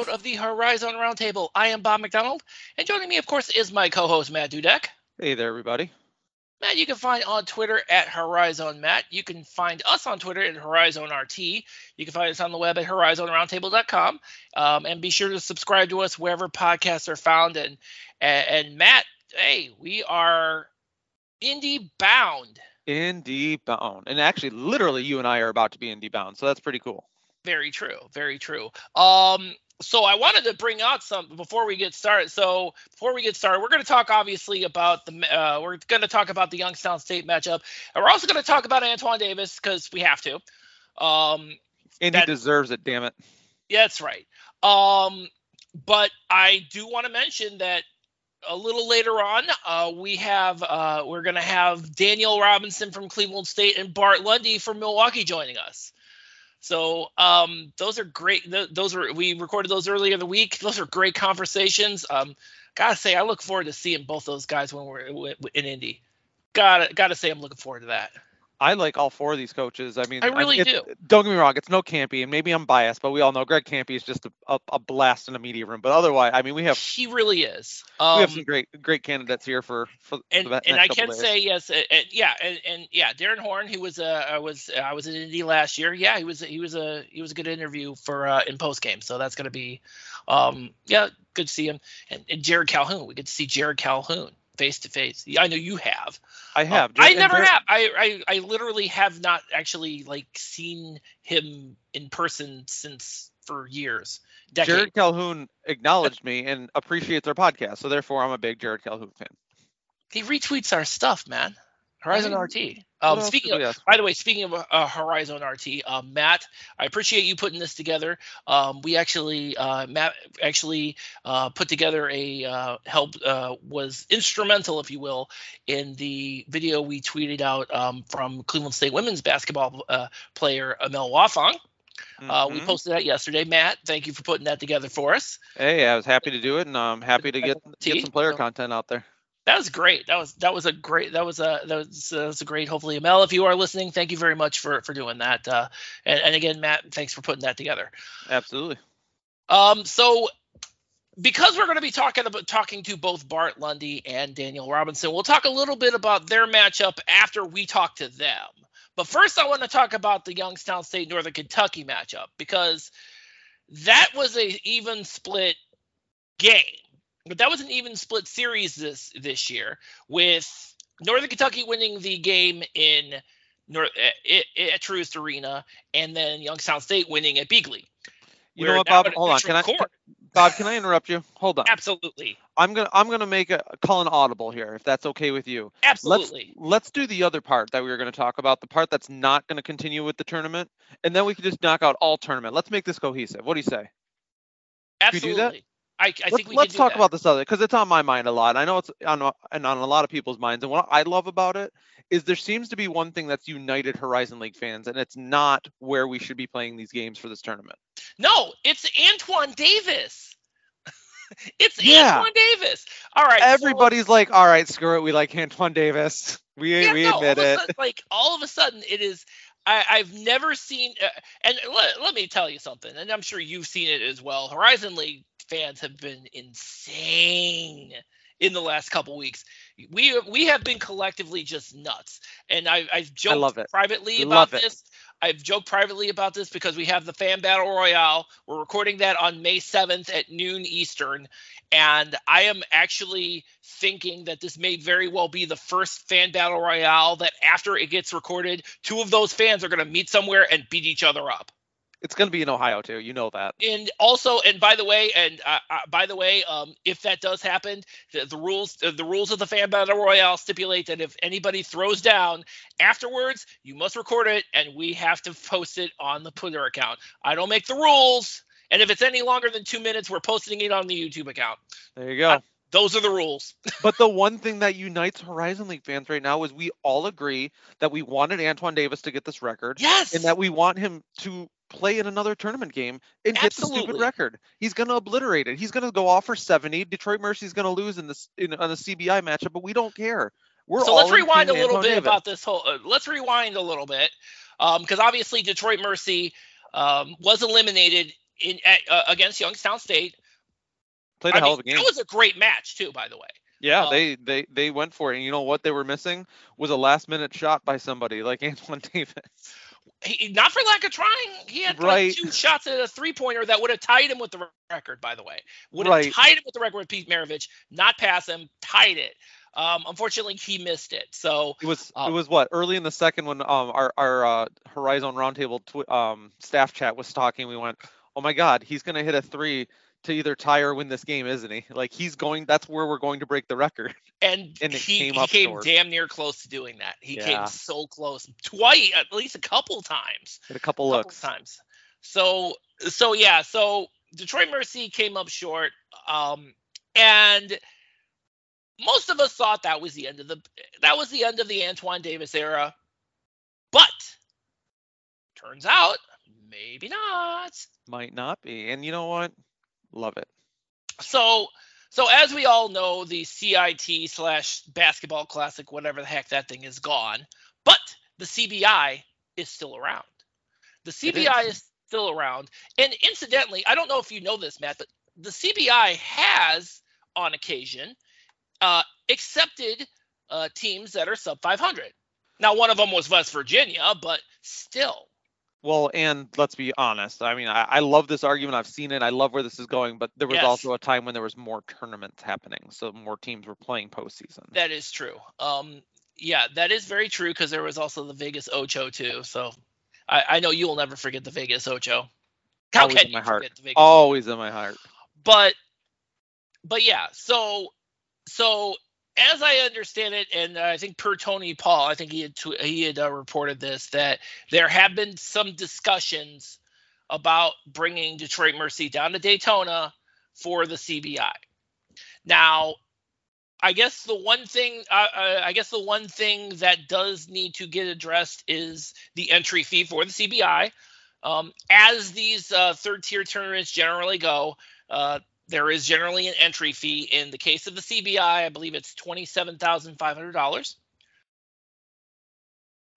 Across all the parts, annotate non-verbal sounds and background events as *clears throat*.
again to another episode of the Horizon Roundtable. I am Bob McDonald, and joining me, of course, is my co-host Matt Dudek. Hey there, everybody. Matt, you can find on Twitter at Horizon Matt. You can find us on Twitter at Horizon RT. You can find us on the web at HorizonRoundtable.com. Um, and be sure to subscribe to us wherever podcasts are found. And, and, and Matt, hey, we are Indy bound. Indy bound. And actually, literally, you and I are about to be Indy bound. So that's pretty cool. Very true. Very true. Um, so I wanted to bring out some before we get started. So before we get started, we're going to talk obviously about the uh, we're going to talk about the Youngstown State matchup, and we're also going to talk about Antoine Davis because we have to. Um, and that, he deserves it. Damn it. Yeah, that's right. Um, but I do want to mention that a little later on, uh, we have uh, we're going to have Daniyal Robinson from Cleveland State and Bart Lundy from Milwaukee joining us. So um, those are great. those are we recorded those earlier in the week. Those are great conversations. Um, gotta say, I look forward to seeing both those guys when we're in Indy. Gotta gotta say, I'm looking forward to that. I like all four of these coaches. I mean, I really do. Don't get me wrong; it's no Kampe, and maybe I'm biased, but we all know Greg Kampe is just a, a, a, blast in the media room. But otherwise, I mean, we have he really is. Um, we have um, some great great candidates here for for and and I can say yes, and, and yeah, and, and, yeah, Darrin Horn, who was uh I was I was in Indy last year. Yeah, he was he was a he was a good interview for uh, in post game. So that's gonna be, um yeah, good to see him. And, and Jerrod Calhoun, we get to see Jerrod Calhoun face to face. I know you have. I have. Uh, I never there... have. I, I I literally have not actually like seen him in person since for years. Jerrod Calhoun acknowledged me and appreciates our podcast, so therefore I'm a big Jerrod Calhoun fan. He retweets our stuff, man. Horizon RT. Um, speaking of, by the way, speaking of uh, Horizon RT, uh, Matt, I appreciate you putting this together. Um, we actually, uh, Matt actually uh, put together a uh, help uh, was instrumental, if you will, in the video we tweeted out um, from Cleveland State women's basketball player Amel Wafong. Mm-hmm. we posted that yesterday. Matt, thank you for putting that together for us. Hey, I was happy to do it, and I'm happy to get get some player content out there that was great. That was that was a great that was a that was, uh, that was a great. Hopefully, Amel, if you are listening, thank you very much for for doing that. Uh, and, and again, Matt, thanks for putting that together. Absolutely. Um, so because we're going to be talking about talking to both Bart Lundy and Daniyal Robinson, we'll talk a little bit about their matchup after we talk to them. But first, I want to talk about the Youngstown State Northern Kentucky matchup because that was a even split game but that was an even split series this this year with Northern Kentucky winning the game in North eh, at, eh, eh, at Truist Arena and then Youngstown State winning at Beeghly. You know what, Bob? Hold on. Can I, can, Bob, can I interrupt you? Hold on. Absolutely. I'm gonna I'm gonna make a call an audible here, if that's okay with you. Absolutely. Let's let's do the other part that we were gonna talk about, the part that's not gonna continue with the tournament, and then we can just knock out all tournament. Let's make this cohesive. What do you say? Absolutely. I, I let's, think we let's talk that. about this other because it's on my mind a lot. I know it's on and on a lot of people's minds. And what I love about it is there seems to be one thing that's united Horizon League fans, and it's not where we should be playing these games for this tournament. No, it's Antoine Davis. *laughs* it's yeah. Antoine Davis. All right. Everybody's so, like, all right, screw it. We like Antoine Davis. We yeah, we no, admit it. Sudden, like all of a sudden, it is. I, have never seen, uh, and let, let me tell you something, and I'm sure you've seen it as well. Horizon League fans have been insane in the last couple weeks. We we have been collectively just nuts, and I, I've joked privately about this. I've joked privately about this because we have the fan battle royale. We're recording that on May 7th at noon Eastern, and I am actually thinking that this may very well be the first fan battle royale that after it gets recorded, two of those fans are going to meet somewhere and beat each other up. It's going to be in Ohio too. You know that. And also, and by the way, and uh, uh, by the way, um, if that does happen, the, the rules uh, the rules of the fan battle royale stipulate that if anybody throws down afterwards, you must record it, and we have to post it on the Twitter account. I don't make the rules, and if it's any longer than two minutes, we're posting it on the YouTube account. There you go. Uh, those are the rules. *laughs* but the one thing that unites Horizon League fans right now is we all agree that we wanted Antoine Davis to get this record. Yes. And that we want him to play in another tournament game and get the stupid record. He's going to obliterate it. He's going to go off for 70. Detroit Mercy's going to lose in this in on the CBI matchup, but we don't care. We're so let's rewind a little bit Davis. about this whole. Uh, let's rewind a little bit because um, obviously Detroit Mercy um, was eliminated in at, uh, against Youngstown State. Played a I hell mean, of a game. That was a great match too, by the way. Yeah, um, they they they went for it. And you know what they were missing was a last minute shot by somebody like *laughs* Antoine Davis. He, not for lack of trying. He had right. like two shots at a three pointer that would have tied him with the record, by the way. Would have right. tied him with the record with Pete Maravich, not pass him, tied it. Um, unfortunately, he missed it. So it was um, it was what early in the second when um our our uh, Horizon Roundtable tw- um staff chat was talking. We went, oh my God, he's gonna hit a three to either tie or win this game, isn't he? Like he's going. That's where we're going to break the record. And, *laughs* and he came, he came damn near close to doing that. He yeah. came so close, twice, at least a couple times. Hit a couple, couple looks times. So so yeah. So Detroit Mercy came up short. Um, and most of us thought that was the end of the that was the end of the Antoine Davis era. But turns out maybe not. Might not be. And you know what? Love it. So, so as we all know, the CIT slash basketball classic, whatever the heck that thing is gone, but the CBI is still around. The CBI is. is still around. And incidentally, I don't know if you know this, Matt, but the CBI has, on occasion, uh, accepted uh, teams that are sub 500. Now, one of them was West Virginia, but still, well, and let's be honest. I mean, I, I, love this argument. I've seen it. I love where this is going. But there was yes. also a time when there was more tournaments happening, so more teams were playing postseason. That is true. Um, yeah, that is very true because there was also the Vegas Ocho too. So I, I know you will never forget the Vegas Ocho. How Always in my heart. Always in my heart. But, but yeah. So, so as I understand it, and I think per Tony Paul, I think he had he had uh, reported this that there have been some discussions about bringing Detroit Mercy down to Daytona for the CBI. Now, I guess the one thing uh, uh, I guess the one thing that does need to get addressed is the entry fee for the CBI. Um, as these uh, third tier tournaments generally go, uh, there is generally an entry fee. In the case of the CBI, I believe it's $27,500.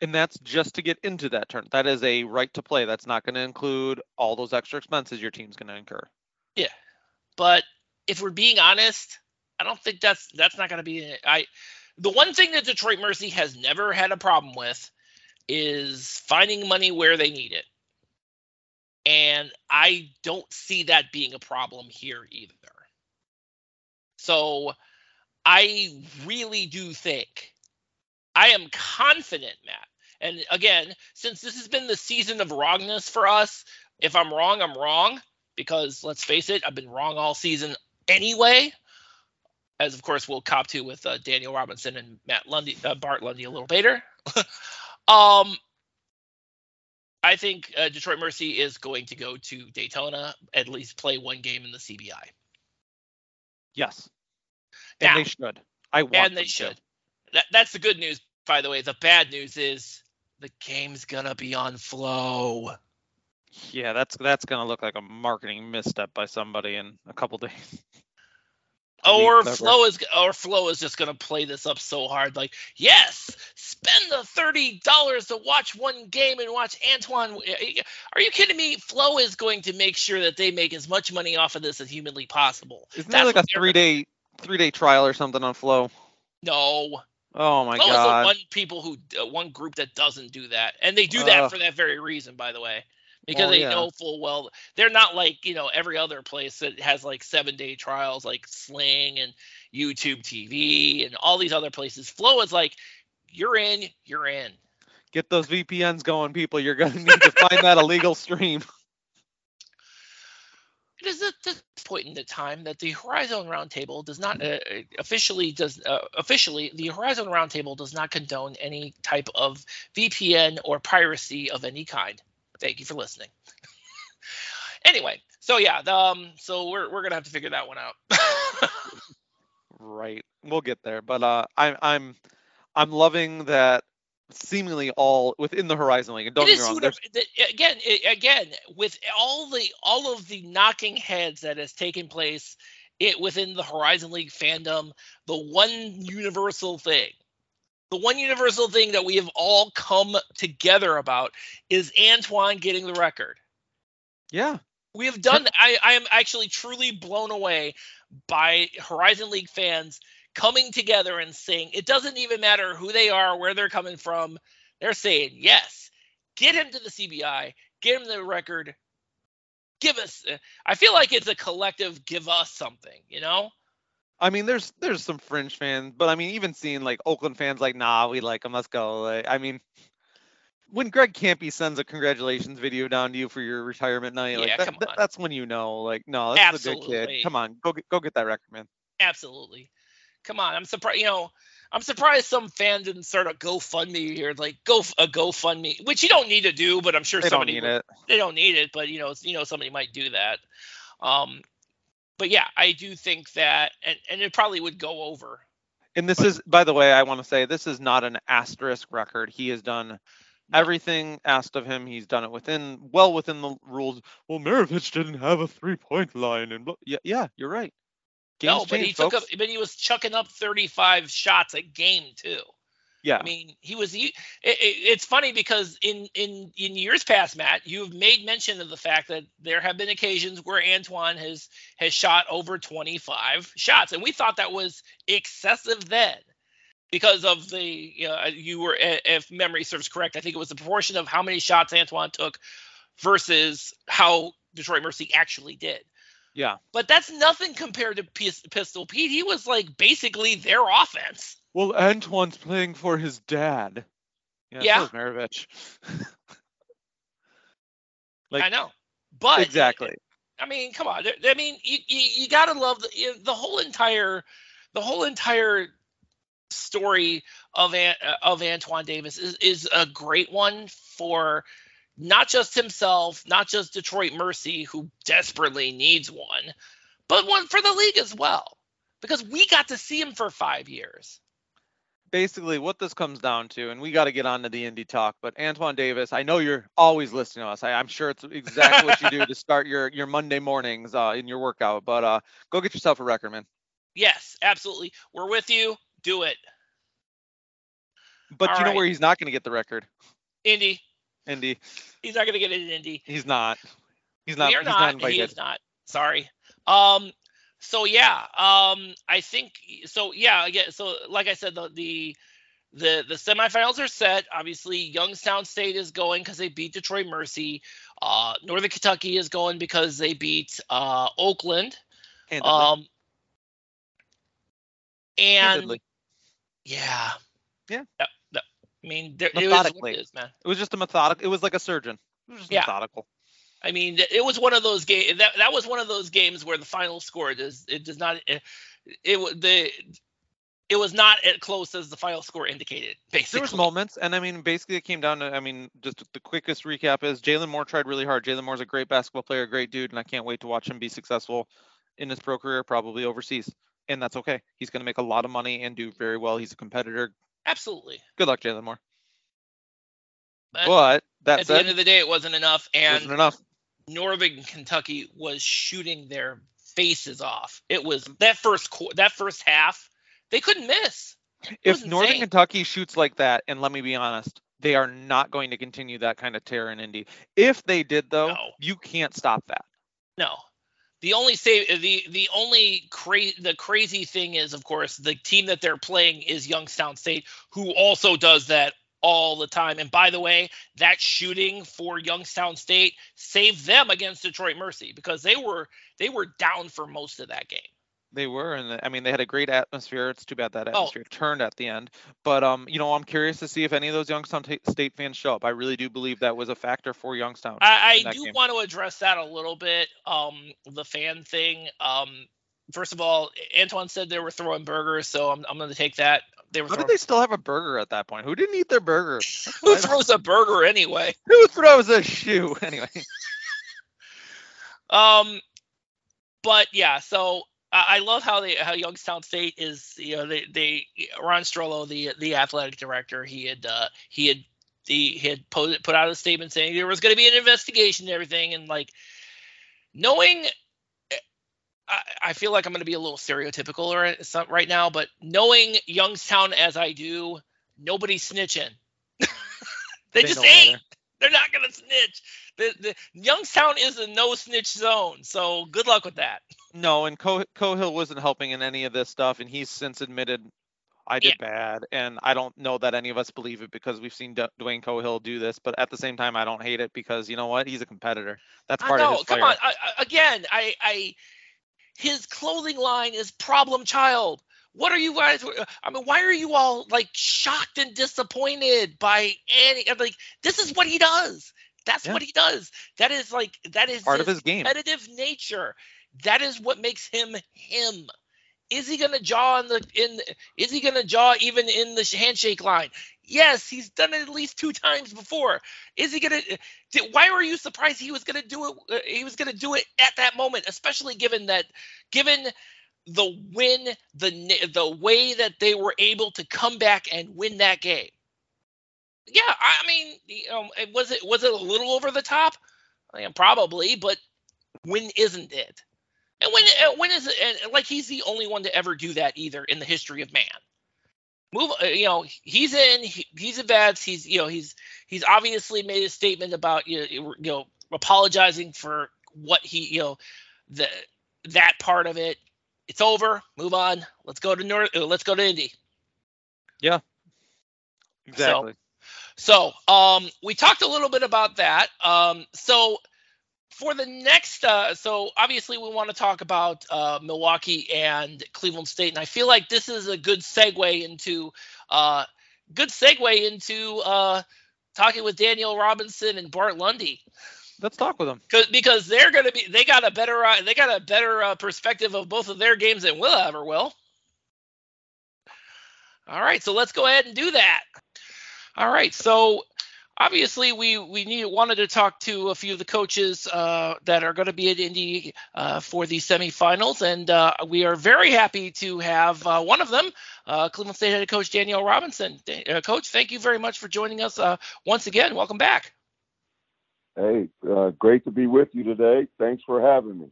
And that's just to get into that turn. That is a right to play. That's not going to include all those extra expenses your team's going to incur. Yeah. But if we're being honest, I don't think that's that's not going to be I the one thing that Detroit Mercy has never had a problem with is finding money where they need it. And I don't see that being a problem here either. So I really do think, I am confident, Matt. And again, since this has been the season of wrongness for us, if I'm wrong, I'm wrong. Because let's face it, I've been wrong all season anyway. As of course we'll cop to with uh, Daniyal Robinson and Matt Lundy, uh, Bart Lundy a little later. *laughs* um, I think uh, Detroit Mercy is going to go to Daytona, at least play one game in the CBI. Yes. And now, they should. I want And they should. That, that's the good news, by the way. The bad news is the game's gonna be on Flo. Yeah, that's that's gonna look like a marketing misstep by somebody in a couple *laughs* days. Or Flo is or Flo is just gonna play this up so hard, like yes, spend the thirty dollars to watch one game and watch Antoine. Are you kidding me? Flo is going to make sure that they make as much money off of this as humanly possible. Isn't that like a three day three day trial or something on Flo? No. Oh my Flo god. Flo is the one people who uh, one group that doesn't do that, and they do that uh, for that very reason, by the way because well, they yeah. know full well they're not like you know every other place that has like seven day trials like Sling and YouTube TV and all these other places. Flo is like you're in, you're in. Get those VPNs going, people. You're gonna need to find that illegal stream. *laughs* It is at this point in the time that the Horizon Roundtable does not uh, officially does uh, officially the Horizon Roundtable does not condone any type of VPN or piracy of any kind. Thank you for listening. *laughs* anyway, so yeah, the, um, so we're we're gonna have to figure that one out. *laughs* right, we'll get there. But uh, I'm I'm I'm loving that seemingly all within the Horizon League. And don't get me wrong. Again, again, with all the all of the knocking heads that has taken place it within the Horizon League fandom, the one universal thing the one universal thing that we have all come together about is Antoine getting the record. Yeah. We have done. I, I am actually truly blown away by Horizon League fans coming together and saying it doesn't even matter who they are, where they're coming from. They're saying yes, get him to the CBI, get him the record, give us. I feel like it's a collective give us something, you know. I mean, there's there's some fringe fans, but I mean, even seeing like Oakland fans like, nah, we like him, let's go. Like, I mean, when Greg Kampe sends a congratulations video down to you for your retirement night, Yeah, like that, that- that's when you know, like, no, that's a good kid. Come on, go get go get that record, man. Absolutely. Come on, I'm surprised. You know, I'm surprised some fan didn't start a GoFundMe here, like go a GoFundMe, which you don't need to do, but I'm sure They don't somebody need would- it. they don't need it, but you know, you know, somebody might do that. Um, but yeah, I do think that, and and it probably would go over. And this is, by the way, I want to say this is not an asterisk record. He has done everything asked of him. He's done it within, well within the rules. Well, Maravich didn't have a three point line, and blah. yeah, yeah, you're right. Games no, but he change, took up, but he was chucking up 35 shots a game too. Yeah, I mean, he was. He, it, it, it's funny because in in in years past, Matt, you've made mention of the fact that there have been occasions where Antoine has has shot over 25 shots, and we thought that was excessive then because of the you, know, uh, you were if memory serves correct, I think it was the proportion of how many shots Antoine took versus how Detroit Mercy actually did. yeah. But that's nothing compared to Pis- Pistol Pete. He was like basically their offense. Well, Antoine's playing for his dad. Yeah, Yeah. so Maravich. *laughs* Like- I know, but exactly. I mean, come on. I mean, you, you, you gotta love the, the whole entire the whole entire story of uh, of Antoine Davis is is a great one for not just himself, not just Detroit Mercy, who desperately needs one, but one for the league as well, because we got to see him for five years. Basically what this comes down to, and we got to get on to the Indy talk, but Antoine Davis, I know you're always listening to us. I, I'm sure it's exactly what you do to start your, your Monday mornings uh, in your workout, but uh, go get yourself a record, man. Yes, absolutely. We're with you. Do it, But All you know right. where he's not going to get the record, Indy. Indy? He's not gonna get it in Indy. He's not. He's not. he's not. not he is not. Sorry. Um. So yeah. Um. I think. So yeah. Again. So like I said, the the the, the semifinals are set. Obviously, Youngstown State is going because they beat Detroit Mercy. Uh, Northern Kentucky is going because they beat uh, Oakland. Handedly. Um. And Handedly. yeah. Yeah. That- that- I mean, there, It, is it is man. It was just a methodical. It was like a surgeon. It was just Yeah. methodical. I mean, it was one of those games. That that was one of those games where the final score does it does not eh, it, it the it was not as close as the final score indicated. Basically, There was moments, and I mean, basically, it came down to, I mean, just the quickest recap is Jalen Moore tried really hard. Jalen Moore's a great basketball player, a great dude, and I can't wait to watch him be successful in his pro career, probably overseas, and that's okay. He's going to make a lot of money and do very well. He's a competitor. absolutely. Good luck, Jalen Moore. But But that at the end of the day, it wasn't enough, wasn't and enough. Northern Kentucky was shooting their faces off. It was that first qu- that first half, they couldn't miss. It If Northern insane. Kentucky shoots like that, and let me be honest, they are not going to continue that kind of tear in Indy. If they did, though, No. you can't stop that. No. The only save the the only cra- the crazy thing is of course the team that they're playing is Youngstown State who also does that all the time. And by the way, that shooting for Youngstown State saved them against Detroit Mercy because they were they were down for most of that game. They were, and I mean, they had a great atmosphere. It's too bad that Oh. atmosphere turned at the end. But um, you know, I'm curious to see if any of those Youngstown ta- State fans show up. I really do believe that was a factor for Youngstown. I, I do game. want to address that a little bit. Um, the fan thing. Um, first of all, Antoine said they were throwing burgers, so I'm, I'm going to take that. They were How throwing. did they still have a burger at that point? Who didn't eat their burger? *laughs* Who throws a burger anyway? *laughs* Who throws a shoe *laughs* anyway? Um, but yeah, so I, I love how they how Youngstown State is. You know, they they Ron Strollo, the the athletic director, he had uh, he had he, he had put put out a statement saying there was going to be an investigation and everything, and like knowing. I, I feel like I'm going to be a little stereotypical right, uh, right now, but knowing Youngstown as I do, nobody's snitching. *laughs* they, just ain't. better. They're not going to snitch. The, the Youngstown is a no snitch zone, so good luck with that. No, and Co- Cohill wasn't helping in any of this stuff, and he's since admitted I did yeah. bad, and I don't know that any of us believe it because we've seen D- Dwayne Cohill do this. But at the same time, I don't hate it because you know what? He's a competitor. That's part I know. of his. Come on, I, again, I, I, his clothing line is problem child. What are you guys? I mean, why are you all like shocked and disappointed by any? Like, this is what he does. That's yeah. what he does. That is like that is part his of his game. Competitive nature. That is what makes him him. Is he gonna jaw in the in? Is he gonna jaw even in the handshake line? Yes, he's done it at least two times before. Is he gonna? Did, why were you surprised he was gonna do it? Uh, he was gonna do it at that moment, especially given that, given the win, the the way that they were able to come back and win that game. Yeah, I mean, you know, was it was it a little over the top? I mean, probably, but when isn't it? And when when is it? And like he's the only one to ever do that either in the history of man. Move, uh, you know, he's in, he, he's a vets. He's you know he's he's obviously made a statement about you know, you know apologizing for what he you know the that part of it it's over. Move on. Let's go to North. Uh, let's go to Indy. Yeah. Exactly. So, so um, we talked a little bit about that. Um, so for the next, uh, so obviously we want to talk about uh, Milwaukee and Cleveland State, and I feel like this is a good segue into, uh, good segue into uh, talking with Daniyal Robinson and Bart Lundy. Let's talk with them. Because they're going to be, they got a better, uh, they got a better uh, perspective of both of their games than we'll ever will. All right, so let's go ahead and do that. All right, so obviously we we need, wanted to talk to a few of the coaches uh, that are going to be at Indy uh, for the semifinals, and uh, we are very happy to have uh, one of them, uh, Cleveland State head coach Daniyal Robinson. Uh, coach, thank you very much for joining us once again. Welcome back. Hey, great to be with you today. Thanks for having me.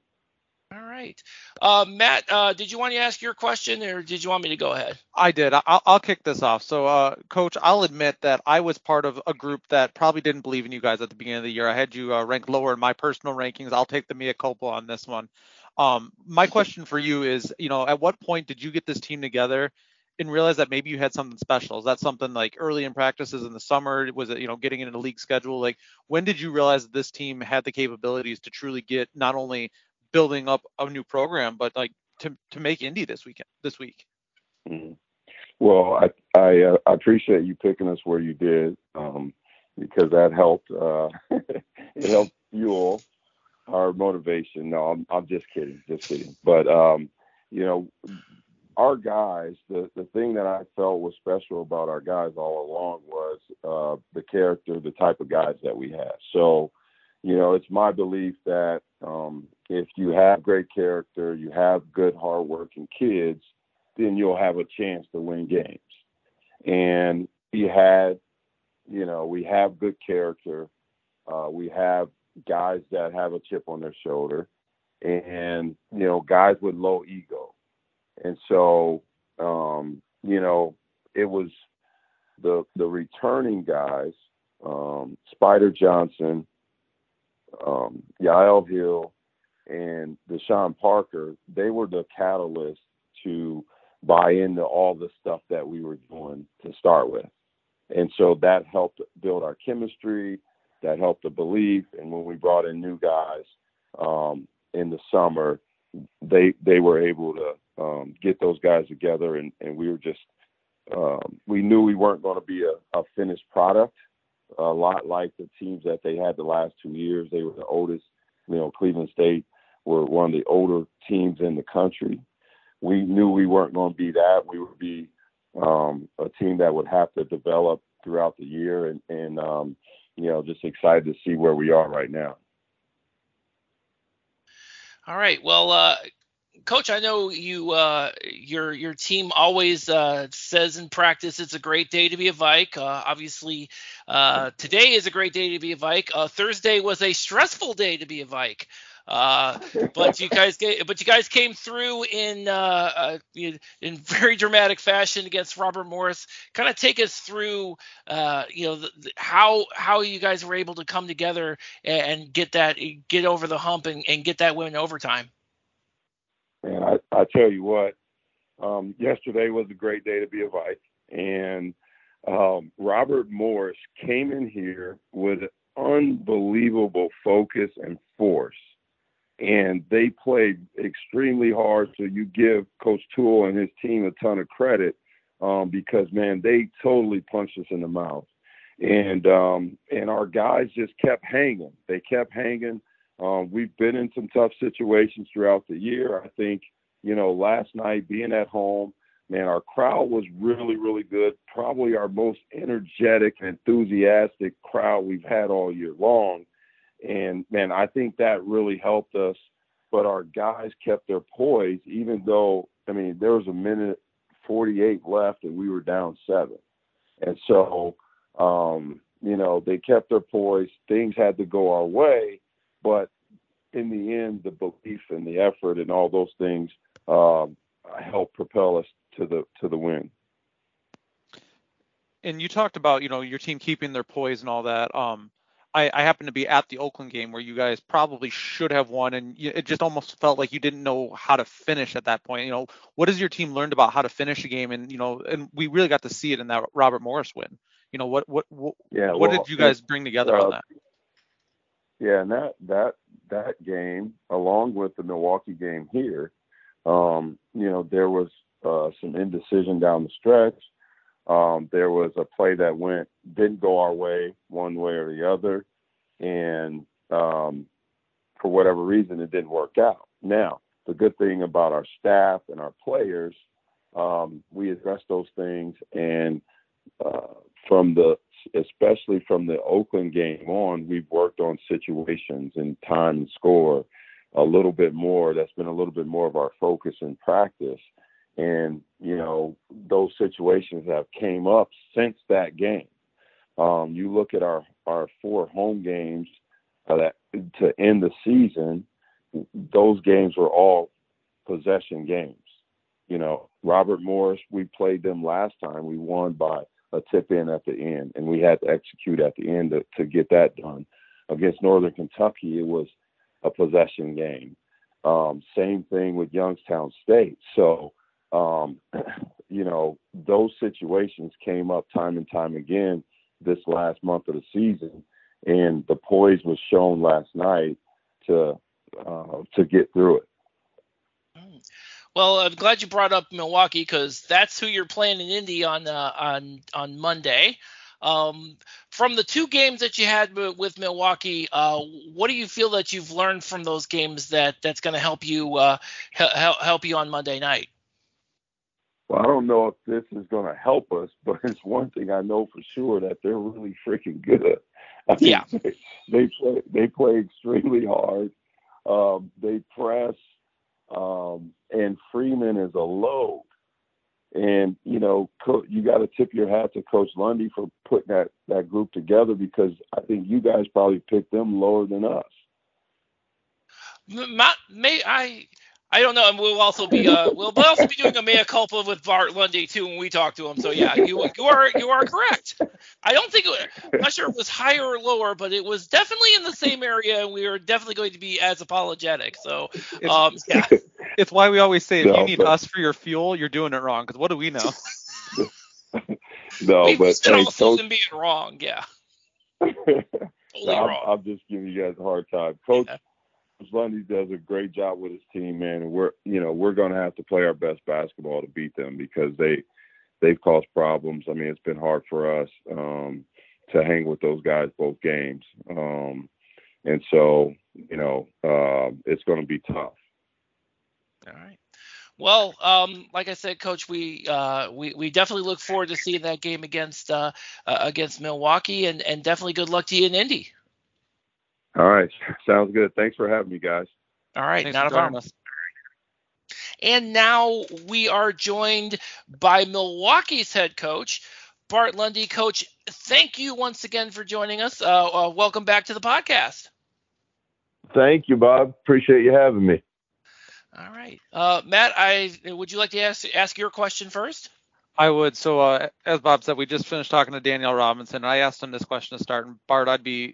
All right. Uh, Matt, uh, did you want to ask your question or did you want me to go ahead? I did. I'll, I'll kick this off. So, uh, Coach, I'll admit that I was part of a group that probably didn't believe in you guys at the beginning of the year. I had you uh, ranked lower in my personal rankings. I'll take the mea culpa on this one. Um, my question for you is, you know, at what point did you get this team together and realize that maybe you had something special? Is that something like early in practices in the summer? Was it, you know, getting into the league schedule? Like, when did you realize that this team had the capabilities to truly get not only building up a new program, but like to to make Indy this weekend, this week? Mm-hmm. Well, I I, uh, I, appreciate you picking us where you did um, because that helped. Uh, *laughs* it helped fuel our motivation. No, I'm I'm just kidding, just kidding. But um, you know, our guys, the, the thing that I felt was special about our guys all along was uh, the character, the type of guys that we have. So, you know, it's my belief that um, if you have great character, you have good, hardworking kids, then you'll have a chance to win games. And we had, you know, we have good character. Uh, we have guys that have a chip on their shoulder, and you know, guys with low ego and so, um, you know, it was the the returning guys, um, Spider Johnson, um, Yahel Hill, and Deshaun Parker. They were the catalyst to buy into all the stuff that we were doing to start with, and so that helped build our chemistry. That helped the belief, and when we brought in new guys um, in the summer, they they were able to um, get those guys together, and, and we were just um, we knew we weren't going to be a, a finished product. A lot like the teams that they had the last two years, they were the oldest. You know, Cleveland State were one of the older teams in the country. We knew we weren't going to be that. We would be um, a team that would have to develop throughout the year, and, and um, you know, just excited to see where we are right now. All right. Well, uh, Coach, I know you uh, your your team always uh, says in practice it's a great day to be a Vike. Uh, obviously, uh, today is a great day to be a Vike. Uh, Thursday was a stressful day to be a Vike. Uh, but you guys, but you guys came through in in very dramatic fashion against Robert Morris. Kind of take us through, you know, the, the, how how you guys were able to come together and, and get that get over the hump and, and get that win in overtime. And I, I tell you what, um, yesterday was a great day to be a Vike, and um, Robert Morris came in here with unbelievable focus and force. And they played extremely hard. So you give Coach Toole and his team a ton of credit um, because, man, they totally punched us in the mouth. And um, and our guys just kept hanging. They kept hanging. Um, we've been in some tough situations throughout the year. I think, you know, last night being at home, man, our crowd was really, really good. Probably our most energetic enthusiastic crowd we've had all year long. And man, I think that really helped us. But our guys kept their poise, even though, I mean, there was a minute 48 left and we were down seven. And so, um, you know, they kept their poise. Things had to go our way. But in the end, the belief and the effort and all those things um, helped propel us to the to the win. And you talked about you know your team keeping their poise and all that. Um, I, I happened to be at the Oakland game where you guys probably should have won, and it just almost felt like you didn't know how to finish at that point. You know, what has your team learned about how to finish a game? And you know, and we really got to see it in that Robert Morris win. You know, what what what, yeah, what well, did you guys bring together uh, on that? Yeah, and that that that game, along with the Milwaukee game here, um, you know, there was uh, some indecision down the stretch. Um, there was a play that went didn't go our way one way or the other, and um, for whatever reason, it didn't work out. Now, the good thing about our staff and our players, um, we addressed those things, and uh, from the especially from the Oakland game on, we've worked on situations and time and score a little bit more. That's been a little bit more of our focus in practice. And, you know, those situations have came up since that game. Um, you look at our, our four home games uh, that to end the season, those games were all possession games. You know, Robert Morris, we played them last time. We won by a tip in at the end, and we had to execute at the end to, to get that done. Against Northern Kentucky, it was a possession game. Um, same thing with Youngstown State. So, um, *clears throat* you know, those situations came up time and time again this last month of the season, and the poise was shown last night to uh, to get through it. Well, I'm glad you brought up Milwaukee because that's who you're playing in Indy on uh, on on Monday. Um, from the two games that you had with Milwaukee, uh, what do you feel that you've learned from those games that that's going to help you uh, help help you on Monday night? Well, I don't know if this is going to help us, but it's one thing I know for sure that they're really freaking good. I mean, yeah, they, they play they play extremely hard. Um, they press um, and Freeman is a load. And you know, you got to tip your hat to Coach Lundy for putting that that group together because I think you guys probably picked them lower than us. May I I don't know, and we'll also be uh, we'll, we'll also be doing a mea culpa with Bart Lundy too when we talk to him. So yeah, you you are you are correct. I don't think it, I'm not sure it was higher or lower, but it was definitely in the same area, and we are definitely going to be as apologetic. So um, yeah, *laughs* it's why we always say if no, you need but, us for your fuel, you're doing it wrong. Because what do we know? *laughs* no, we but hey, coach, being wrong, yeah. *laughs* totally no, I'm, I'm, just giving you guys a hard time, Coach. Yeah Lundy does a great job with his team, man, and we're you know we're going to have to play our best basketball to beat them because they they've caused problems. I mean, it's been hard for us um, to hang with those guys both games, um, and so you know uh, it's going to be tough. All right. Well, um, like I said, Coach, we, uh, we we definitely look forward to seeing that game against uh, uh, against Milwaukee, and, and definitely good luck to you in Indy. All right. *laughs* Sounds good. Thanks for having me, guys. All right. Thanks not a problem. And now we are joined by Milwaukee's head coach, Bart Lundy. Coach, thank you once again for joining us. Uh, uh, welcome back to the podcast. Thank you, Bob. Appreciate you having me. All right, uh, Matt. I would you like to ask ask your question first? I would. So, uh, as Bob said, we just finished talking to Daniyal Robinson. and I asked him this question to start, and Bart, I'd be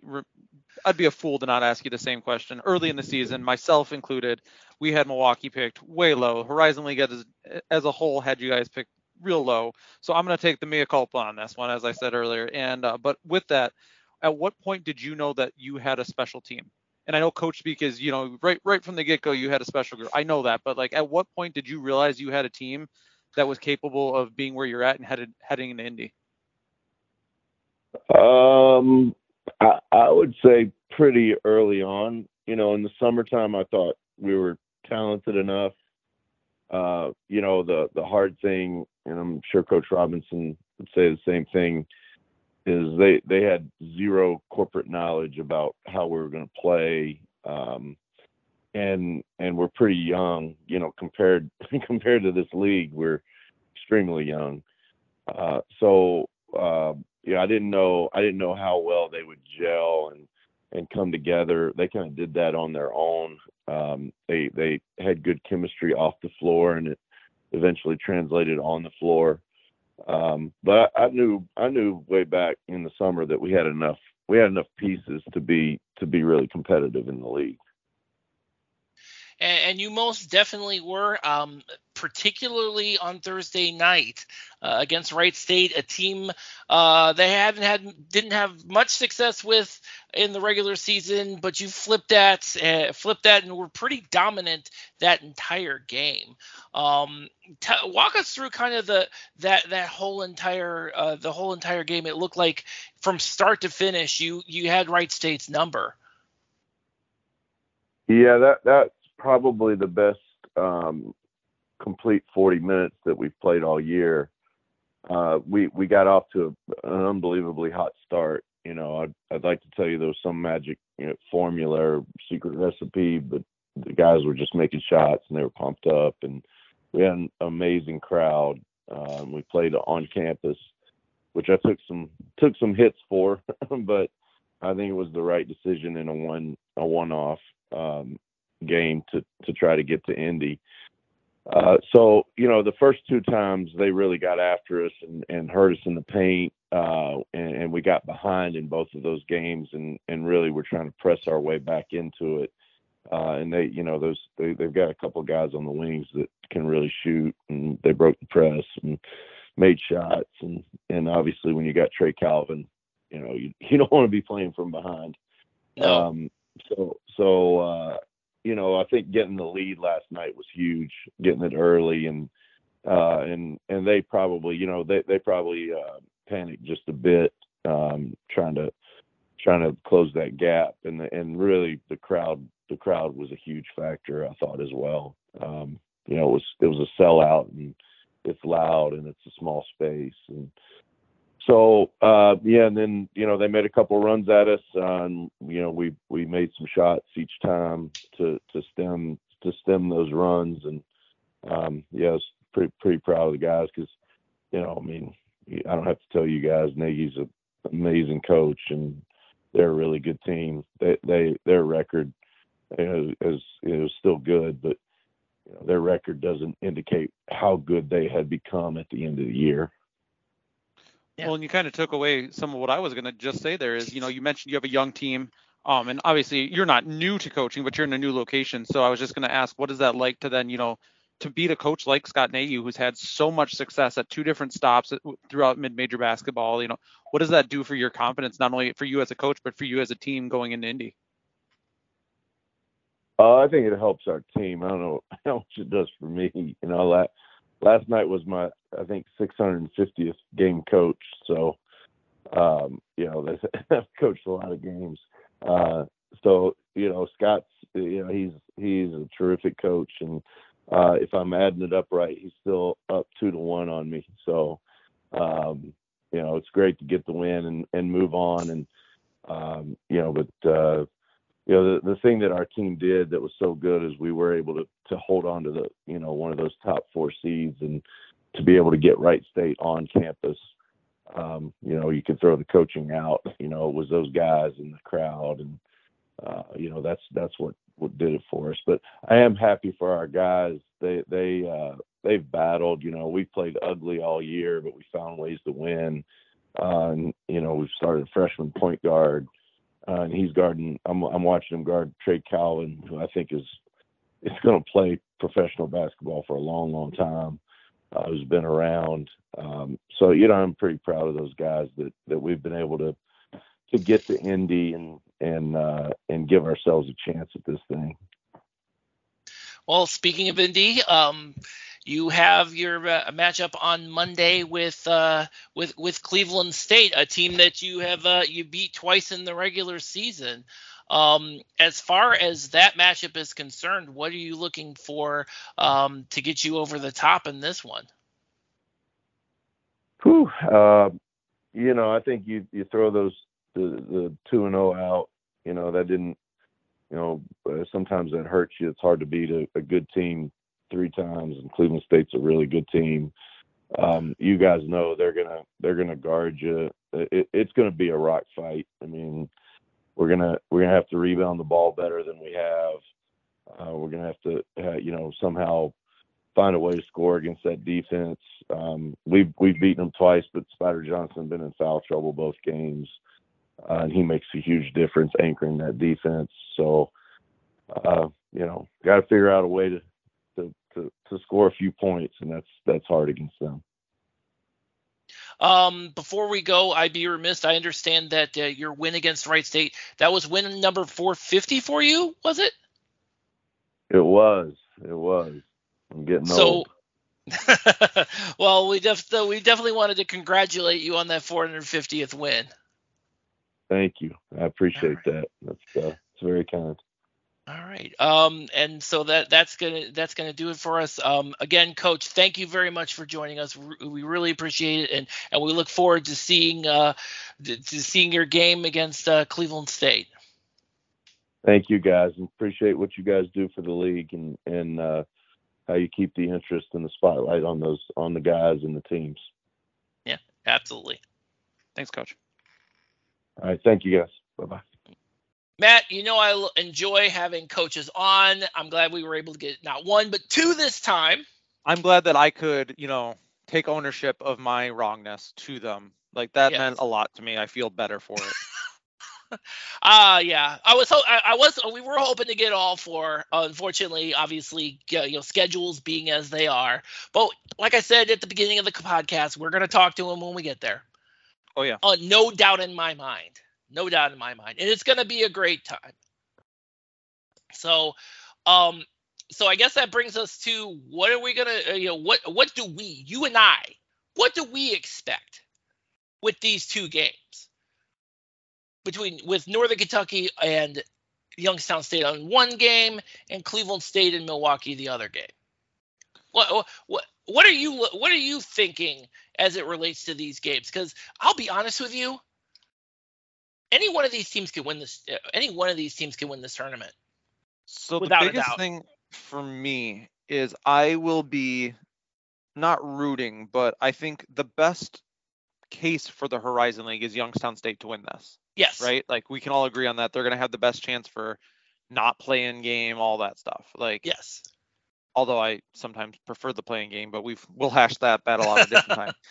I'd be a fool to not ask you the same question. Early in the season, myself included, we had Milwaukee picked way low. Horizon League as, as a whole had you guys picked real low. So I'm going to take the mea culpa on this one, as I said earlier. And uh, but with that, at what point did you know that you had a special team? And I know coach speak is, you know, right right from the get go, you had a special group. I know that, but like, at what point did you realize you had a team that was capable of being where you're at and headed heading into Indy? Um, I, I would say pretty early on. You know, in the summertime, I thought we were talented enough. Uh, you know, the the hard thing, and I'm sure Coach Robinson would say the same thing, is they they had zero corporate knowledge about how we were going to play. Um, and and we're pretty young, you know, compared *laughs* compared to this league, we're extremely young. Uh, so uh, yeah, I didn't know I didn't know how well they would gel and and come together. They kind of did that on their own. Um, they they had good chemistry off the floor, and it eventually translated on the floor. Um, but I, I knew I knew way back in the summer that we had enough we had enough pieces to be to be really competitive in the league and, and you most definitely were, um, particularly on Thursday night uh, against Wright State, a team uh, they hadn't had didn't have much success with in the regular season, but you flipped that, uh, flipped that, and were pretty dominant that entire game. Um, t- walk us through kind of the that that whole entire uh, the whole entire game. It looked like from start to finish, you you had Wright State's number. Yeah, that that's probably the best um, complete 40 minutes that we've played all year. Uh, we we got off to a, an unbelievably hot start. You know, I'd, I'd like to tell you there was some magic you know, formula or secret recipe, but the guys were just making shots and they were pumped up, and we had an amazing crowd. Um, we played on campus, which I took some took some hits for, *laughs* but I think it was the right decision in a one a one off. Um, game to to try to get to Indy. Uh, so you know the first two times they really got after us and, and hurt us in the paint, uh, and, and, we got behind in both of those games, and and really we're trying to press our way back into it. Uh, and they, you know, those they, they've got a couple of guys on the wings that can really shoot, and they broke the press and made shots, and and obviously when you got Trey Calvin, you know, you *laughs* you don't want to be playing from behind. No. Um, so so uh, you know, I think getting the lead last night was huge, getting it early and uh, and and they probably, you know, they they probably uh, panicked just a bit, um, trying to trying to close that gap, and the, and really the crowd the crowd was a huge factor, I thought as well. Um, you know, it was it was a sellout, and it's loud, and it's a small space, and so uh, yeah, and then you know they made a couple runs at us, uh, and you know we we made some shots each time to to stem to stem those runs, and um, yeah, I was pretty pretty proud of the guys because you know I mean I don't have to tell you guys Nagy's an amazing coach, and they're a really good team. They they their record is is, is still good, but you know, their record doesn't indicate how good they had become at the end of the year. Yeah. Well, and you kind of took away some of what I was going to just say there is, you know, you mentioned you have a young team. Um, and obviously you're not new to coaching, but you're in a new location. So I was just going to ask, what is that like to then, you know, to beat a coach like Scott Nagy, who's had so much success at two different stops throughout mid-major basketball, you know, what does that do for your confidence, not only for you as a coach, but for you as a team going into Indy? Uh, I think it helps our team. I don't know *laughs* how much it does for me. You know, that last night was my I think 650th game coach. So um, you know, *laughs* I've coached a lot of games. Uh, so you know, Scott's you know he's he's a terrific coach, and uh, if I'm adding it up right, he's still up two to one on me. So um, you know, it's great to get the win and and move on, and um, you know, but uh, you know the, the thing that our team did that was so good is we were able to to hold on to the you know one of those top four seeds and to be able to get Wright State on campus. Um, you know, you could throw the coaching out. You know, it was those guys in the crowd and uh, you know that's that's what what did it for us. But I am happy for our guys. They they uh, they've battled. You know, we've played ugly all year, but we found ways to win. Uh, and you know, we've started a freshman point guard, uh, and he's guarding. I'm I'm watching him guard Trey Calvin, who I think is is going to play professional basketball for a long, long time. Uh, who's been around. Um, so you know, I'm pretty proud of those guys that that we've been able to to get to Indy and and uh, and give ourselves a chance at this thing. Well, speaking of Indy, um, you have your uh, matchup on Monday with uh, with with Cleveland State, a team that you have uh, you beat twice in the regular season. Um, as far as that matchup is concerned, what are you looking for um, to get you over the top in this one? Whew, uh, you know, I think you you throw those the the two and zero oh out. You know that didn't. You know, uh, sometimes that hurts you. It's hard to beat a, a good team three times, and Cleveland State's a really good team. Um, you guys know they're gonna they're gonna guard you. It, it's gonna be a rock fight. I mean, we're gonna we're gonna have to rebound the ball better than we have. Uh, we're gonna have to uh, you know somehow find a way to score against that defense. Um, we've we've beaten them twice, but Spider Johnson been in foul trouble both games uh, and he makes a huge difference anchoring that defense. So, uh, you know, got to figure out a way to, to, to score a few points, and that's that's hard against them. Um, before we go, I'd be remiss. I understand that uh, your win against Wright State that was win number 450 for you, was it? It was. It was. I'm getting so, old. *laughs* well, we def- we definitely wanted to congratulate you on that 450th win. Thank you. I appreciate right. that. That's uh, it's very kind. All right. Um, and so that that's gonna that's gonna do it for us. Um, again, Coach, thank you very much for joining us. We really appreciate it, and and we look forward to seeing uh to, seeing your game against uh, Cleveland State. Thank you, guys, and appreciate what you guys do for the league and and uh, how you keep the interest and the spotlight on those on the guys and the teams. Yeah, absolutely. Thanks, Coach. All right. Thank you, guys. Bye bye. Matt, you know I enjoy having coaches on. I'm glad we were able to get not one but two this time. I'm glad that I could, you know, take ownership of my wrongness to them. Like that yes. meant a lot to me. I feel better for it. uh *laughs* yeah. I was ho- I, I, was we were hoping to get all four. unfortunately, obviously, you know, schedules being as they are. But like I said at the beginning of the podcast, we're going to talk to him when we get there. Oh yeah. Uh, no doubt in my mind. No doubt in my mind. And it's going to be a great time. So, um, so I guess that brings us to what are we gonna, uh, you know, what what do we, you and I, what do we expect with these two games between with Northern Kentucky and Youngstown State on one game and Cleveland State and Milwaukee the other game? What what what are you what are you thinking as it relates to these games? Because I'll be honest with you, any one of these teams can win this. Uh, any one of these teams can win this tournament. So the biggest thing for me is I will be not rooting, but I think the best case for the Horizon League is Youngstown State to win this. Yes. Right? Like we can all agree on that. They're going to have the best chance for not playing game, all that stuff. Like Yes although I sometimes prefer the playing game, but we've we'll hash that battle out a different time. *laughs*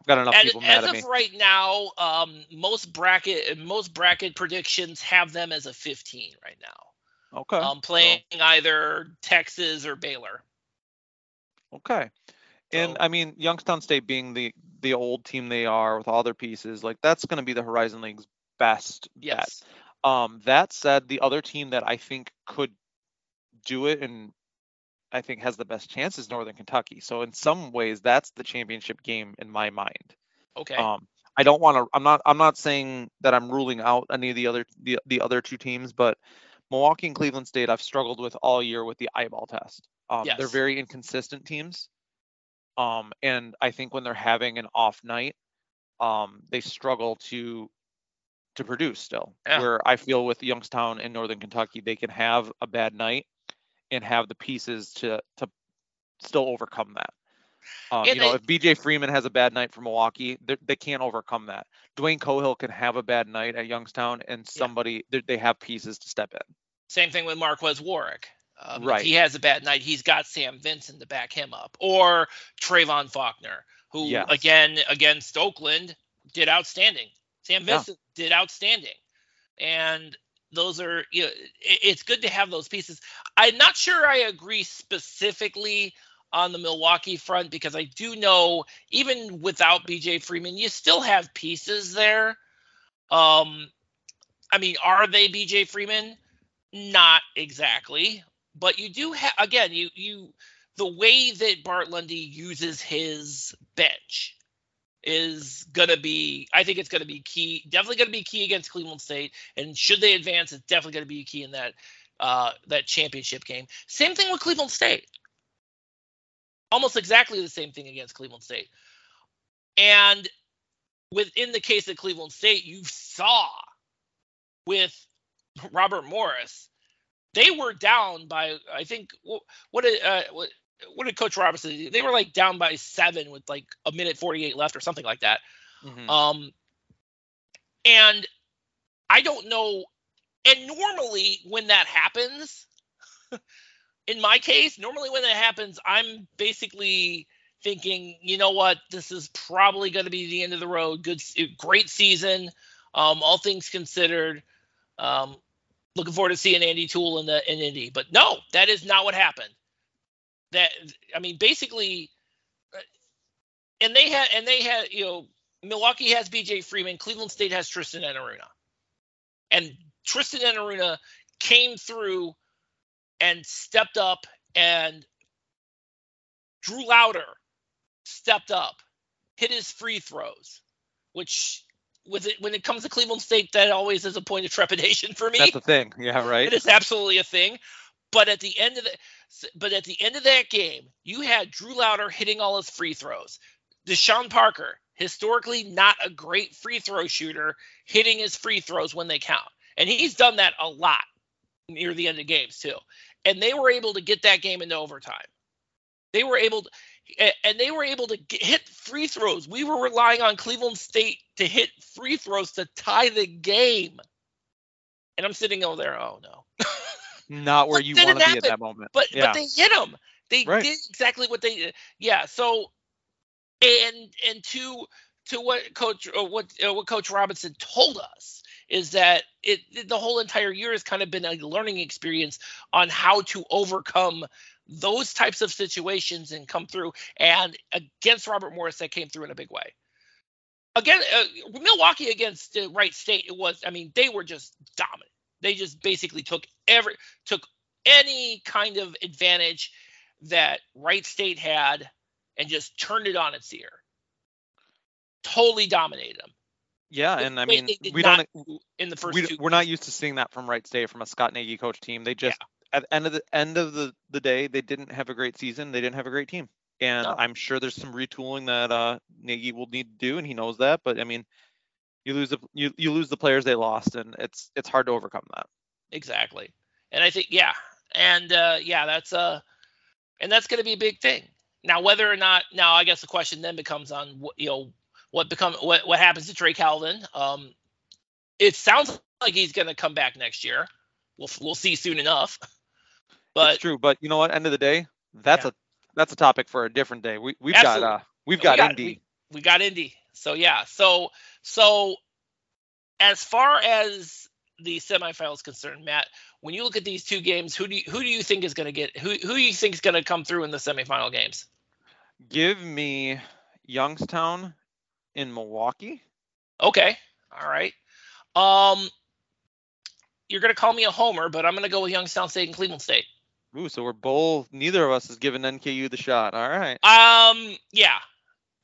I've got enough and, people mad at me. As of right now, um, most bracket most bracket predictions have them as a 15 right now. Okay. Um, playing so. either Texas or Baylor. Okay. And I mean, Youngstown State being the the old team they are with all their pieces, like that's going to be the Horizon League's best yes. bet. Um, that said, the other team that I think could do it and I think has the best chances Northern Kentucky. So in some ways, that's the championship game in my mind. Okay. Um, I don't want to. I'm not. I'm not saying that I'm ruling out any of the other the, the other two teams, but Milwaukee and Cleveland State, I've struggled with all year with the eyeball test. Um, yes. They're very inconsistent teams. Um, and I think when they're having an off night, um, they struggle to to produce still. Yeah. Where I feel with Youngstown and Northern Kentucky, they can have a bad night and have the pieces to to still overcome that. Um, you know, I- if BJ Freeman has a bad night for Milwaukee, they, they can't overcome that. Dwayne Cohill can have a bad night at Youngstown, and somebody they- they have pieces to step in. Same thing with Marques Warrick. Um, Right. If he has a bad night, he's got Sam Vinson to back him up, or Trevon Faulkner, who Yes. again against Oakland did outstanding. Sam Yeah. Vinson did outstanding, and those are you know, it- it's good to have those pieces. I'm not sure I agree specifically on the Milwaukee front because I do know even without BJ Freeman, you still have pieces there. Um, I mean, are they BJ Freeman? Not exactly, but you do have again, you you the way that Bart Lundy uses his bench is gonna be I think it's gonna be key, definitely gonna be key against Cleveland State. And should they advance, it's definitely gonna be key in that uh that championship game. Same thing with Cleveland State. Almost exactly the same thing against Cleveland State. And within the case of Cleveland State, you saw with Robert Morris, they were down by I think what what uh, what, did Coach Robinson? do? They were like down by seven with like a minute forty eight left or something like that. Mhm. Um, and I don't know. And normally when that happens, *laughs* in my case, normally when that happens, I'm basically thinking, you know what, this is probably going to be the end of the road. Good, great season, um, all things considered. Um, looking forward to seeing Andy Tool in the in Indy. But no, that is not what happened. That I mean, basically, uh, and they had and they had you know Milwaukee has B.J. Freeman, Cleveland State has Tristan Enaruna, and Tristan Enaruna came through and stepped up, and Drew Lowder stepped up, hit his free throws, which with it when it comes to Cleveland State, that always is a point of trepidation for me. That's the thing. Yeah, *laughs* right. It is absolutely a thing. But at the end of the but at the end of that game, you had Drew Lowder hitting all his free throws. Deshaun Parker, historically not a great free throw shooter, hitting his free throws when they count. And he's done that a lot near the end of games too. And they were able to get that game into overtime. They were able to and they were able to get, hit free throws. We were relying on Cleveland State to hit free throws to tie the game. And I'm sitting over there, oh no. *laughs* Not where you want to be at that moment. But yeah. but they hit them. They Right. did exactly what they yeah. So and and to to what coach uh, what uh, what coach Robinson told us is that it the whole entire year has kind of been a learning experience on how to overcome those types of situations and come through and against Robert Morris that came through in a big way. Again, uh, Milwaukee against uh, Wright State, it was. I mean, they were just dominant. They just basically took every took any kind of advantage that Wright State had and just turned it on its ear. Totally dominated them. yeah, and I mean, we don't. in the first We, two. we're not used to seeing that from Wright State from a Scott Nagy coach team. They just at the end of the end of the, the day, they didn't have a great season. They didn't have a great team, and No. I'm sure there's some retooling that uh, Nagy will need to do, and he knows that. But I mean, you lose the you, you lose the players they lost, and it's it's hard to overcome that. exactly. And I think yeah, and uh, yeah, that's uh, and that's going to be a big thing. Now, whether or not now, I guess the question then becomes on what you know what become what what happens to Trey Calvin. Um, it sounds like he's going to come back next year. We'll we'll see soon enough. But it's true, but you know what? End of the day, that's Yeah. a that's a topic for a different day. We we've Absolutely. got uh we've We got, got- Indy. we- we got Indy. So yeah. So so as far as the semifinals concerned, Matt, when you look at these two games, who do you, who do you think is going to get who who do you think is going to come through in the semifinal games? Give me Youngstown in Milwaukee. Okay. All right. Um you're going to call me a homer, but I'm going to go with Youngstown State and Cleveland State. Ooh, so we're both neither of us is giving NKU the shot. All right. Um, yeah,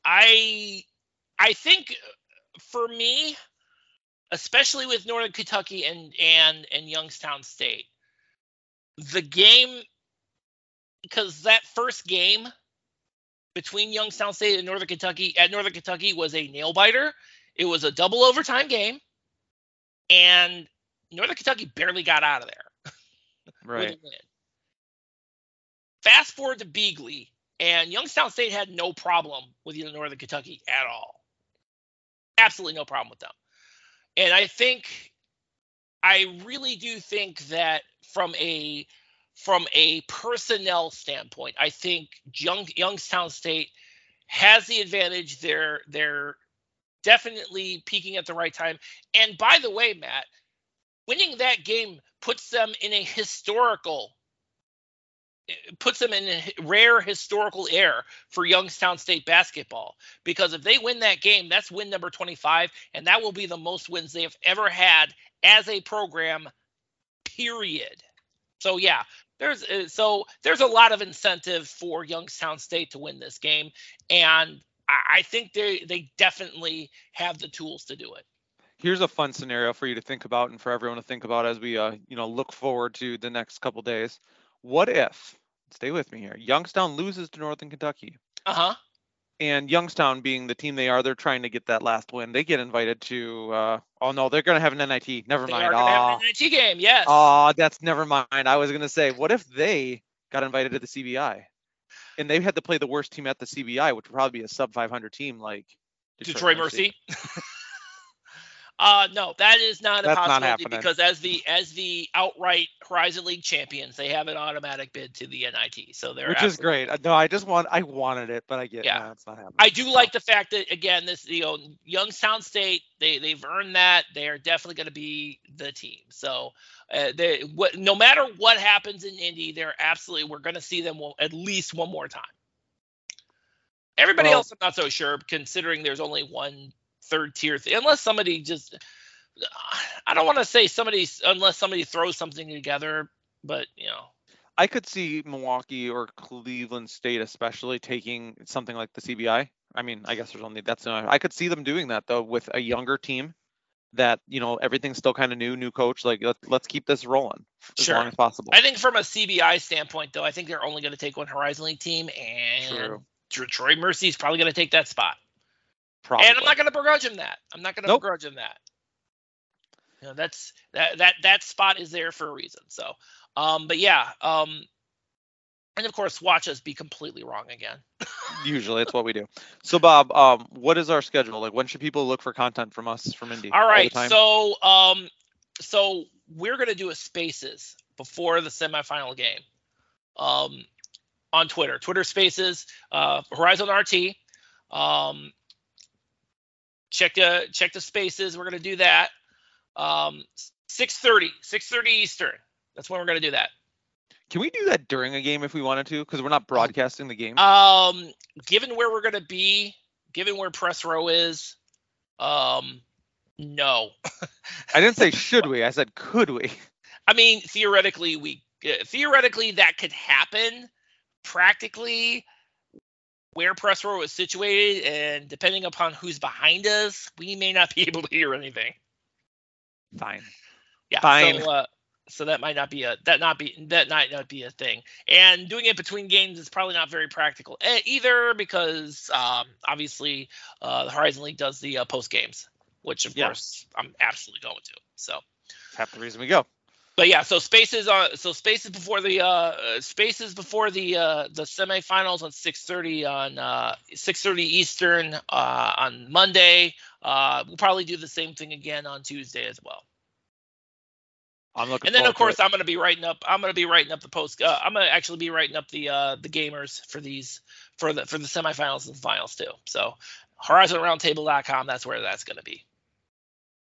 I, I think for me, especially with Northern Kentucky and and and Youngstown State, the game, because that first game between Youngstown State and Northern Kentucky at Northern Kentucky was a nail biter. It was a double overtime game, and Northern Kentucky barely got out of there *laughs* Right. Fast forward to Beeghly, And Youngstown State had no problem with Northern Kentucky at all. Absolutely no problem with them. And I think, I really do think that from a from a personnel standpoint, I think Young, Youngstown State has the advantage. They're they're definitely peaking at the right time. And by the way, Matt, winning that game puts them in a historical puts them in rare historical air for Youngstown State basketball because if they win that game, that's win number 25 and that will be the most wins they have ever had as a program period. So yeah, there's uh, so there's a lot of incentive for Youngstown State to win this game and I think they they definitely have the tools to do it. Here's a fun scenario for you to think about and for everyone to think about as we uh, you know look forward to the next couple days. What if, stay with me here, Youngstown loses to Northern Kentucky? Uh huh. And Youngstown being the team they are, they're trying to get that last win. They get invited to. Uh, oh no, they're gonna have an NIT. Never They mind. are gonna have an NIT game. Yes. Oh, that's never mind. I was gonna say, what if they got invited to the CBI, and they had to play the worst team at the CBI, which would probably be a sub 500 team like Detroit Mercy. *laughs* uh no, that is not a That's not possibility happening. because as the as the outright Horizon League champions, they have an automatic bid to the NIT. So they're which is great. No, I just want, I wanted it, but I get, Yeah. yeah, it's not happening. I do like the fact that again, this you know Youngstown State they they've earned that. They are definitely going to be the team. So uh, they what no matter what happens in Indy, they're absolutely we're going to see them at least one more time. Everybody Well- else, I'm not so sure, considering there's only one third tier. Th- unless somebody just, I don't want to say somebody unless somebody throws something together, but you know, I could see Milwaukee or Cleveland State, especially taking something like the CBI. I mean, I guess there's only that's not, I could see them doing that though with a younger team that you know everything's still kind of new, new coach. Like let, let's keep this rolling as Sure. long as possible. I think from a CBI standpoint, though, I think they're only going to take one Horizon League team, and True. Detroit Mercy is probably going to take that spot. Probably. And I'm not going to begrudge him that. I'm not going to Nope. begrudge him that. You know, that's that that that spot is there for a reason. So, um, but yeah, um, and of course, watch us be completely wrong again. *laughs* Usually, it's what we do. So, Bob, um, what is our schedule? Like, when should people look for content from us from Indy? All right, time? so um, so we're going to do a Spaces before the semifinal game, um, on Twitter. Twitter Spaces, uh, Horizon RT. Um, check the check the Spaces. We're going to do that. Um, 6:30, 6:30 Eastern. That's when we're going to do that. Can we do that during a game if we wanted to? Because we're not broadcasting the game. Um, given where we're going to be, given where press row is, um, no. *laughs* I didn't say should we. I said could we. I mean, theoretically, we uh, theoretically that could happen. Practically, where press row is situated, and depending upon who's behind us, we may not *laughs* be able to hear anything. Fine. Yeah. Fine. So, uh, so that might not be a that not be that might not be a thing. And doing it between games is probably not very practical eh, either because um, obviously uh, the Horizon League does the uh, post games, which of course I'm absolutely going to. So. Half the reason we go. But yeah, so spaces on so spaces before the uh uh, spaces before the uh the semifinals on 6:30 on uh 6:30 Eastern uh on Monday. Uh we'll probably do the same thing again on Tuesday as well. I'm looking. And then of course I'm going to be writing up I'm going to be writing up the post uh, I'm going to actually be writing up the uh the gamers for these for the for the semifinals and finals too. So horizonroundtable.com that's where that's going to be.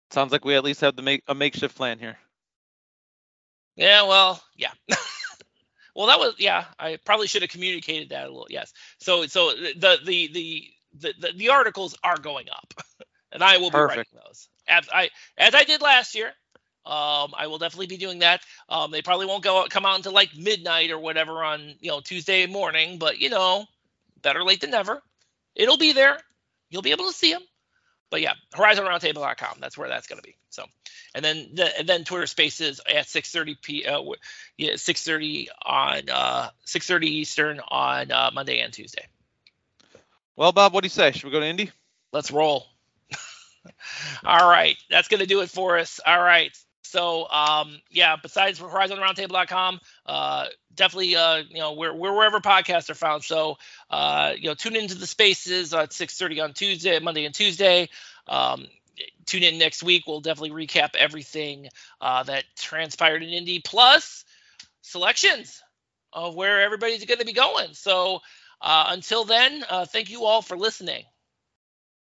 Sounds like we at least have the make a makeshift plan here. Yeah, well, yeah. *laughs* well, that was yeah. I probably should have communicated that a little. Yes. So so the the the the the, the articles are going up, *laughs* and I will be Perfect. writing those. As I as I did last year. Um, I will definitely be doing that. Um, they probably won't go out, come out until like midnight or whatever on you know Tuesday morning, but you know, better late than never. It'll be there. You'll be able to see them. But yeah, HorizonRoundtable.com. That's where that's going to be. So, and then the, and then Twitter Spaces at 6:30 p. Uh, yeah, 6:30 on uh 6:30 Eastern on uh, Monday and Tuesday. Well, Bob, what do you say? Should we go to Indy? Let's roll. *laughs* All right, that's going to do it for us. All right. So, um, yeah, besides HorizonRoundtable.com, uh, definitely, uh, you know, where, wherever podcasts are found. So, uh, you know, tune into the spaces at 6:30 on Tuesday, Monday and Tuesday. Um, tune in next week. We'll definitely recap everything uh, that transpired in Indy, plus selections of where everybody's going to be going. So, uh, until then, uh, thank you all for listening.